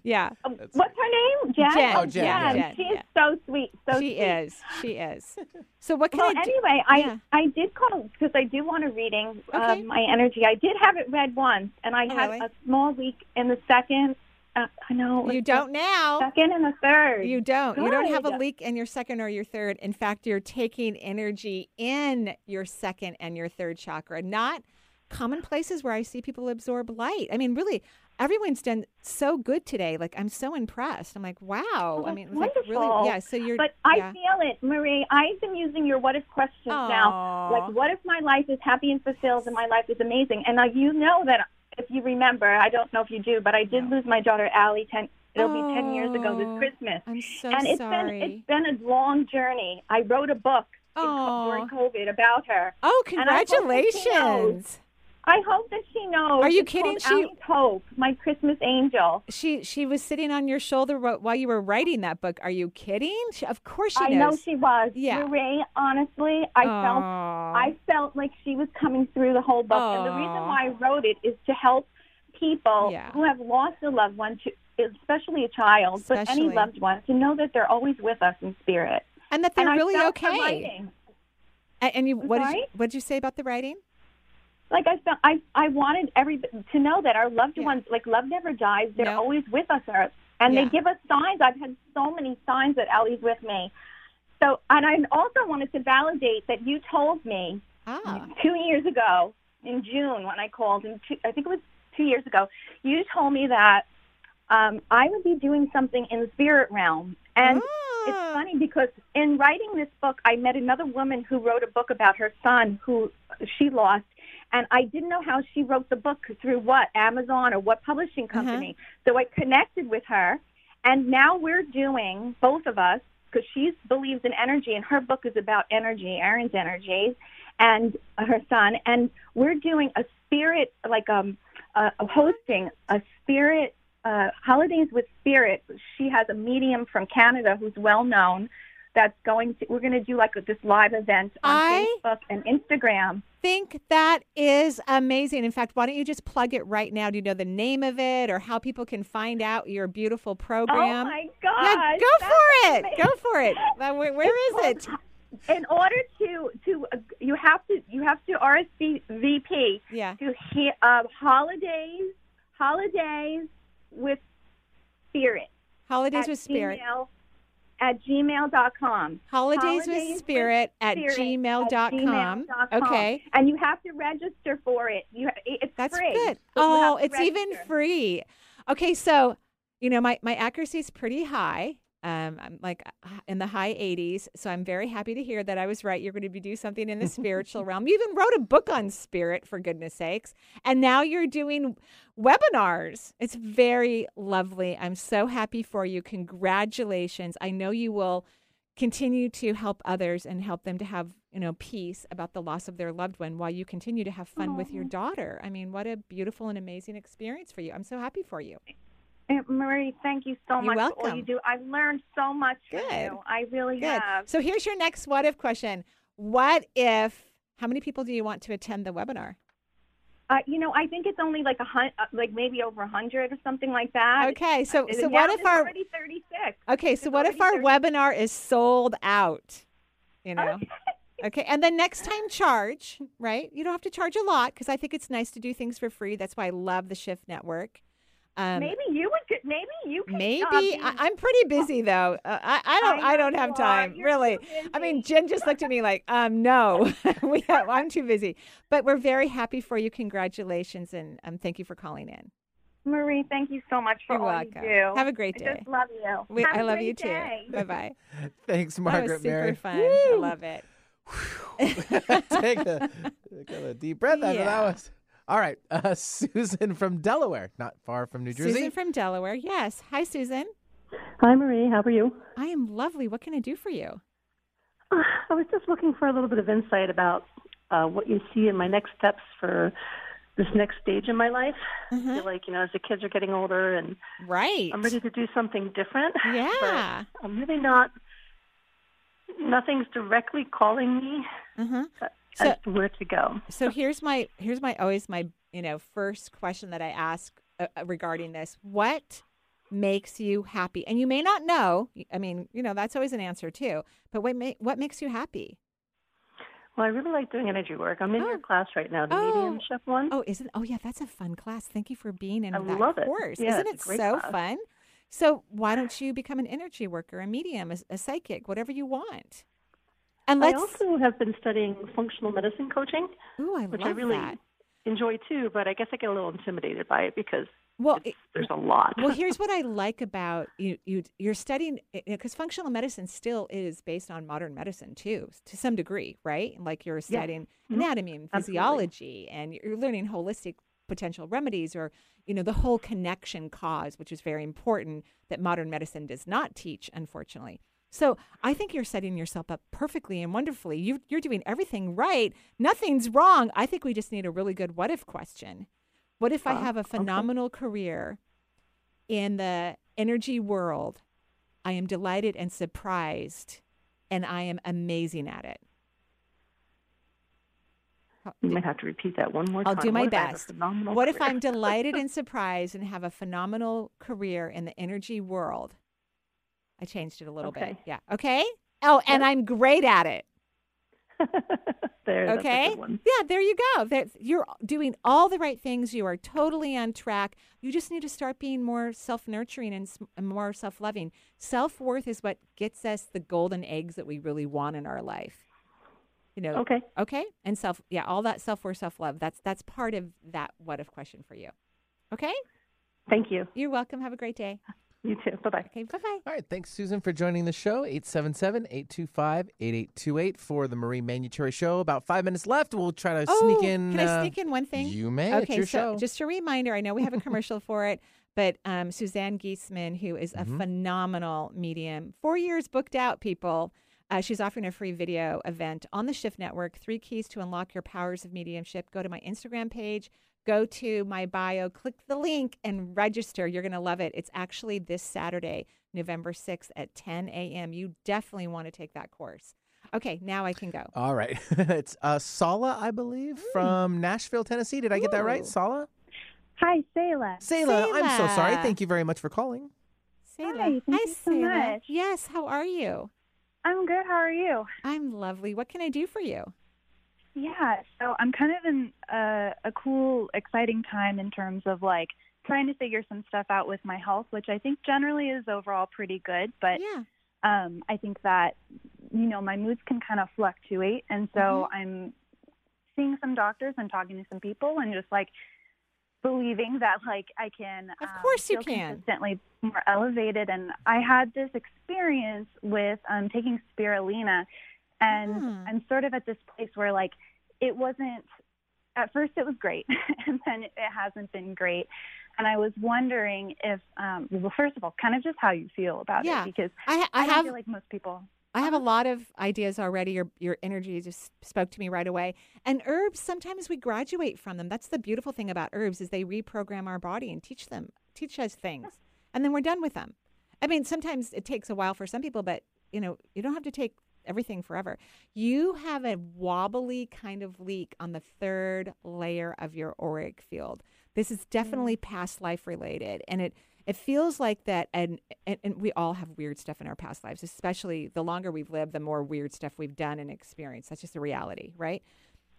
yeah. What's her name? Jen. Jen. Oh, Jen, Jen. Jen, She's yeah. so sweet. So she sweet. is. She is. So what can Well, I do? anyway, I Yeah. I did call because I do want a reading Okay. of my energy. I did have it read once, and I Oh, had really? a small leak in the second. Uh, I know You don't now. Second and the third. You don't. You don't have a leak in your second or your third. In fact, you're taking energy in your second and your third chakra, not common places where I see people absorb light. I mean, really, everyone's done so good today. Like, I'm so impressed. I'm like, wow. Oh, I mean, that's it's like really, yeah. So you're, But I yeah. feel it, Marie. I've been using your what if questions now. Like, what if my life is happy and fulfilled and my life is amazing? And now you know that if you remember, I don't know if you do, but I did lose my daughter Allie. Ten, it'll be ten years ago Oh, this Christmas. I'm so and it's sorry. been it's been a long journey. I wrote a book in, during COVID about her. oh, And I hope that she knows. congratulations. I hope that she knows. Are you It's kidding? She- Allie's Hope, my Christmas angel. She she was sitting on your shoulder while you were writing that book. Are you kidding? She, of course she is. I knows. know she was. Yeah. Marie, honestly, I felt I felt like she was coming through the whole book. And the reason why I wrote it is to help people Yeah. who have lost a loved one, to, especially a child, but any loved one, to know that they're always with us in spirit. and that they're and really I felt her okay. and you, what did you, what did you say about the writing? Like I felt, I I wanted every to know that our loved ones, like love never dies. They're always with us, and Yeah. they give us signs. I've had so many signs that Ellie's with me. So, and I also wanted to validate that you told me Ah. two years ago in June when I called, and two, I think it was two years ago. You told me that um, I would be doing something in the spirit realm, and it's Ah. funny because in writing this book, I met another woman who wrote a book about her son who she lost. And I didn't know how she wrote the book through what Amazon or what publishing company. So I connected with her, and now we're doing both of us because she believes in energy, and her book is about energy, Aaron's energies, and her son. And we're doing a spirit, like um, uh, a hosting a spirit uh, holidays with spirit. She has a medium from Canada who's well known. That's going to. We're going to do like this live event on I- Facebook and Instagram. think that is amazing. In fact, why don't you just plug it right now? Do you know the name of it or how people can find out your beautiful program? Oh my Yeah, go for it. amazing. Go for it. Uh, Where, where is it? In order to to uh, you have to you have to RSVP Yeah. to he, uh, holidays holidays with spirit Holidays with Spirit. Gmail, at gmail.com. Holidays with Spirit at gmail.com. gmail.com. Okay. And you have to register for it. You ha- it's That's free. good. Oh, it's even free. Okay, so you know my my accuracy is pretty high. Um, I'm like in the high 80s, so I'm very happy to hear that I was right. You're going to be doing something in the spiritual realm. You even wrote a book on spirit, for goodness sakes, and now you're doing webinars. It's very lovely. I'm so happy for you. Congratulations. I know you will continue to help others and help them to have you know peace about the loss of their loved one while you continue to have fun with your daughter i mean what a beautiful and amazing experience for you i'm so happy for you Aunt Marie, thank you so You're much for all you do. I've learned so much from you. I really good. have. so here's your next what if question. What if how many people do you want to attend the webinar? Uh, you know, I think it's only like a hun- uh, like maybe over a hundred or something like that. Okay, so- Uh, so what if our- already thirty six? okay so what if our webinar is sold out you know? Okay. And then next time charge right? You don't have to charge a lot because i think it's nice to do things for free. That's why i love the shift network um, maybe you would. get- Maybe you. Could, Maybe I, I'm pretty busy though. Uh, I I don't I, I don't have time You're really. I mean, Jen just looked at me like, um, no, we have, I'm too busy. But we're very happy for you. Congratulations and um, thank you for calling in. Marie, thank you so much for You're all welcome. you do. Have a great I day. just love you. We, Have I a love great you too. Bye bye. Thanks, That Margaret was super Mary. fun. I love it. take, a, take a deep breath after Yeah. that was. All right, uh, Susan from Delaware, not far from New Jersey. Susan from Delaware. Yes. Hi, Susan. Hi, Marie. How are you? I am lovely. What can I do for you? Uh, I was just looking for a little bit of insight about uh, what you see in my next steps for this next stage in my life. I feel like, you know, as the kids are getting older and right. I'm ready to do something different. Yeah. But I'm really not, nothing's directly calling me uh as to where to go. So here's my here's my always my you know first question that I ask uh, uh, regarding this. What makes you happy? And you may not know. I mean, you know, that's always an answer too. But what ma- what makes you happy? Well, I really like doing energy work. I'm in your class right now, the mediumship one. Oh, isn't Oh, yeah, that's a fun class. Thank you for being in I that love it. course. Yeah, isn't it so class. fun? So why don't you become an energy worker, a medium, a, a psychic, whatever you want? And I also have been studying functional medicine coaching, Ooh, I which I really that. enjoy too. But I guess I get a little intimidated by it because Well, it's- there's a lot. well, here's what I like about you. You you're studying because functional medicine still is based on modern medicine too, to some degree, right? Like you're studying Mhm. anatomy and Absolutely. physiology, and you're learning holistic potential remedies, or you know the whole connection cause, which is very important that modern medicine does not teach, unfortunately. So I think you're setting yourself up perfectly and wonderfully. You, you're doing everything right. Nothing's wrong. I think we just need a really good what if question. What if I have a okay. phenomenal career in the energy world? I am delighted and surprised, and I am amazing at it. You might have to repeat that one more time. I'll do my What if I have a best. phenomenal What if? I'm delighted and surprised and have a phenomenal career in the energy world? I changed it a little bit. Yeah. Okay. Oh, and I'm great at it. there. Okay. Yeah, there you go. That's, you're doing all the right things. You are totally on track. You just need to start being more self nurturing and, and more self loving. Self worth is what gets us the golden eggs that we really want in our life. You know. Okay. Okay. And self, yeah, all that self worth, self love. That's that's part of that what if question for you. Okay. Thank you. You're welcome. Have a great day. You too. Bye bye. Okay. Bye bye. All right. Thanks, Susan, for joining the show. 877 825 8828 for the Marie Manuchehri Show. About five minutes left. We'll try to Oh, sneak in. Can I uh, sneak in one thing? You may. Okay, it's your so show. just a reminder. I know we have a commercial for it, but um, Suzanne Giesemann, who is a Mhm. phenomenal medium, four years booked out, people. Uh, she's offering a free video event on the Shift Network. Three keys to unlock your powers of mediumship. Go to my Instagram page. Go to my bio, click the link, and register. You're going to love it. It's actually this Saturday, November 6th at 10 a.m. You definitely want to take that course. Okay, now I can go. All right. it's uh, Sala, I believe, from Nashville, Tennessee. Did I get that right? Sala? Hi, Sayla. Sayla, I'm so sorry. Thank you very much for calling. Sayla. Hi, thank Hi, you so Sayla. much. Yes, how are you? I'm good. How are you? I'm lovely. What can I do for you? Yeah, so I'm kind of in a, a cool, exciting time in terms of like trying to figure some stuff out with my health, which I think generally is overall pretty good. But yeah. um, I think that you know my moods can kind of fluctuate, and so Mm-hmm. I'm seeing some doctors and talking to some people, and just like believing that like I can Of um, course you feel can. consistently more elevated and I had this experience with um taking spirulina and Hmm. I'm sort of at this place where like it wasn't at first it was great and then it hasn't been great and I was wondering if um well first of all kind of just how you feel about Yeah. it because I, ha- I don't have feel like most people I have a lot of ideas already. Your your energy just spoke to me right away. And herbs, sometimes we graduate from them. That's the beautiful thing about herbs is they reprogram our body and teach them, teach us things, and then we're done with them. I mean, sometimes it takes a while for some people, but you know, you don't have to take everything forever. You have a wobbly kind of leak on the third layer of your auric field. This is mm. definitely past life related, and it it feels like that and, and and we all have weird stuff in our past lives especially the longer we've lived the more weird stuff we've done and experienced. That's just a reality right?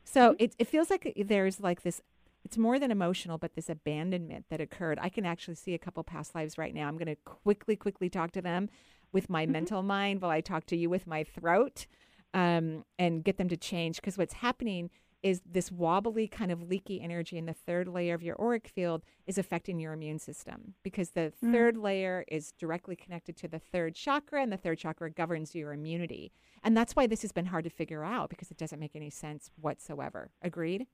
So mm-hmm. it, it feels like there's like this it's more than emotional but this abandonment that occurred. I can actually see a couple past lives right now. I'm going to quickly quickly talk to them with my mental mind while i talk to you with my throat um, and get them to change because what's happening is this wobbly kind of leaky energy in the third layer of your auric field is affecting your immune system because the Mm. third layer is directly connected to the third chakra and the third chakra governs your immunity. And that's why this has been hard to figure out because it doesn't make any sense whatsoever. Agreed?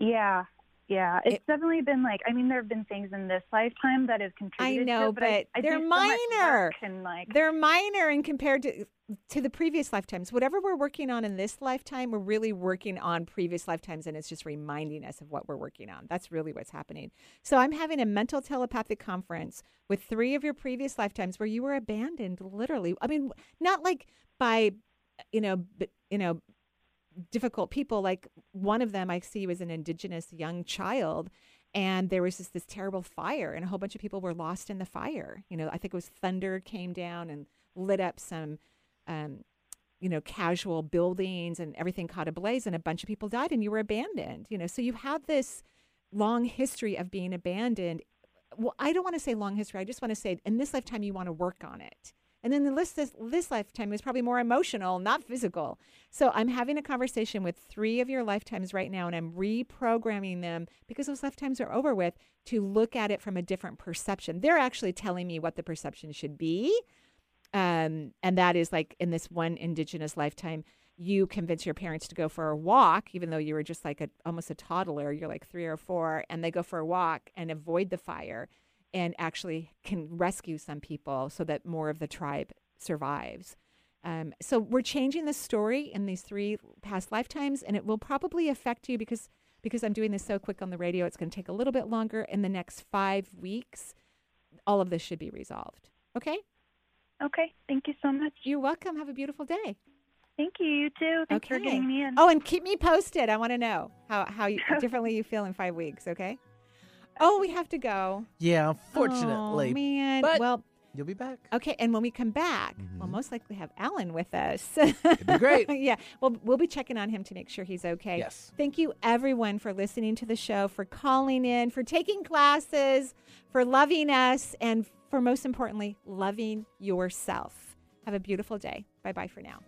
Yeah, yeah. It's definitely been like I mean, there have been things in this lifetime that have contributed. to know, it, but, but I do they're minor. work And like, They're minor and compared to to the previous lifetimes. Whatever we're working on in this lifetime, we're really working on previous lifetimes and it's just reminding us of what we're working on. That's really what's happening. So I'm having a mental telepathic conference with three of your previous lifetimes where you were abandoned literally. I mean, not like by you know, you know, difficult people. Like one of them I see was an indigenous young child and there was just this terrible fire and a whole bunch of people were lost in the fire. You know, I think it was thunder came down and lit up some um, you know, casual buildings and everything caught ablaze and a bunch of people died and you were abandoned. You know, so you had this long history of being abandoned. Well, I don't want to say long history. I just want to say in this lifetime you want to work on it. And then the list this, this lifetime is probably more emotional, not physical. So I'm having a conversation with three of your lifetimes right now, and I'm reprogramming them because those lifetimes are over with to look at it from a different perception. They're actually telling me what the perception should be. Um, and that is like in this one indigenous lifetime, you convince your parents to go for a walk, even though you were just like a almost a toddler. You're like three or four, and they go for a walk and avoid the fire, and actually can rescue some people so that more of the tribe survives. Um, so we're changing the story in these three past lifetimes, and it will probably affect you because because I'm doing this so quick on the radio. It's going to take a little bit longer. In the next five weeks, all of this should be resolved. Okay. okay, thank you so much. You're welcome. Have a beautiful day. Thank you. You too. Thanks for Okay. getting me in. Oh, and keep me posted. I want to know how how you, differently you feel in five weeks. Okay. Oh, we have to go. Yeah, unfortunately. Oh, man. But well, You'll be back. Okay, and when we come back, mm-hmm. we'll most likely have Alan with us. It'd be great. yeah, we'll we'll be checking on him to make sure he's okay. Yes. Thank you everyone for listening to the show, for calling in, for taking classes, for loving us, and for most importantly, loving yourself. Have a beautiful day. Bye bye for now.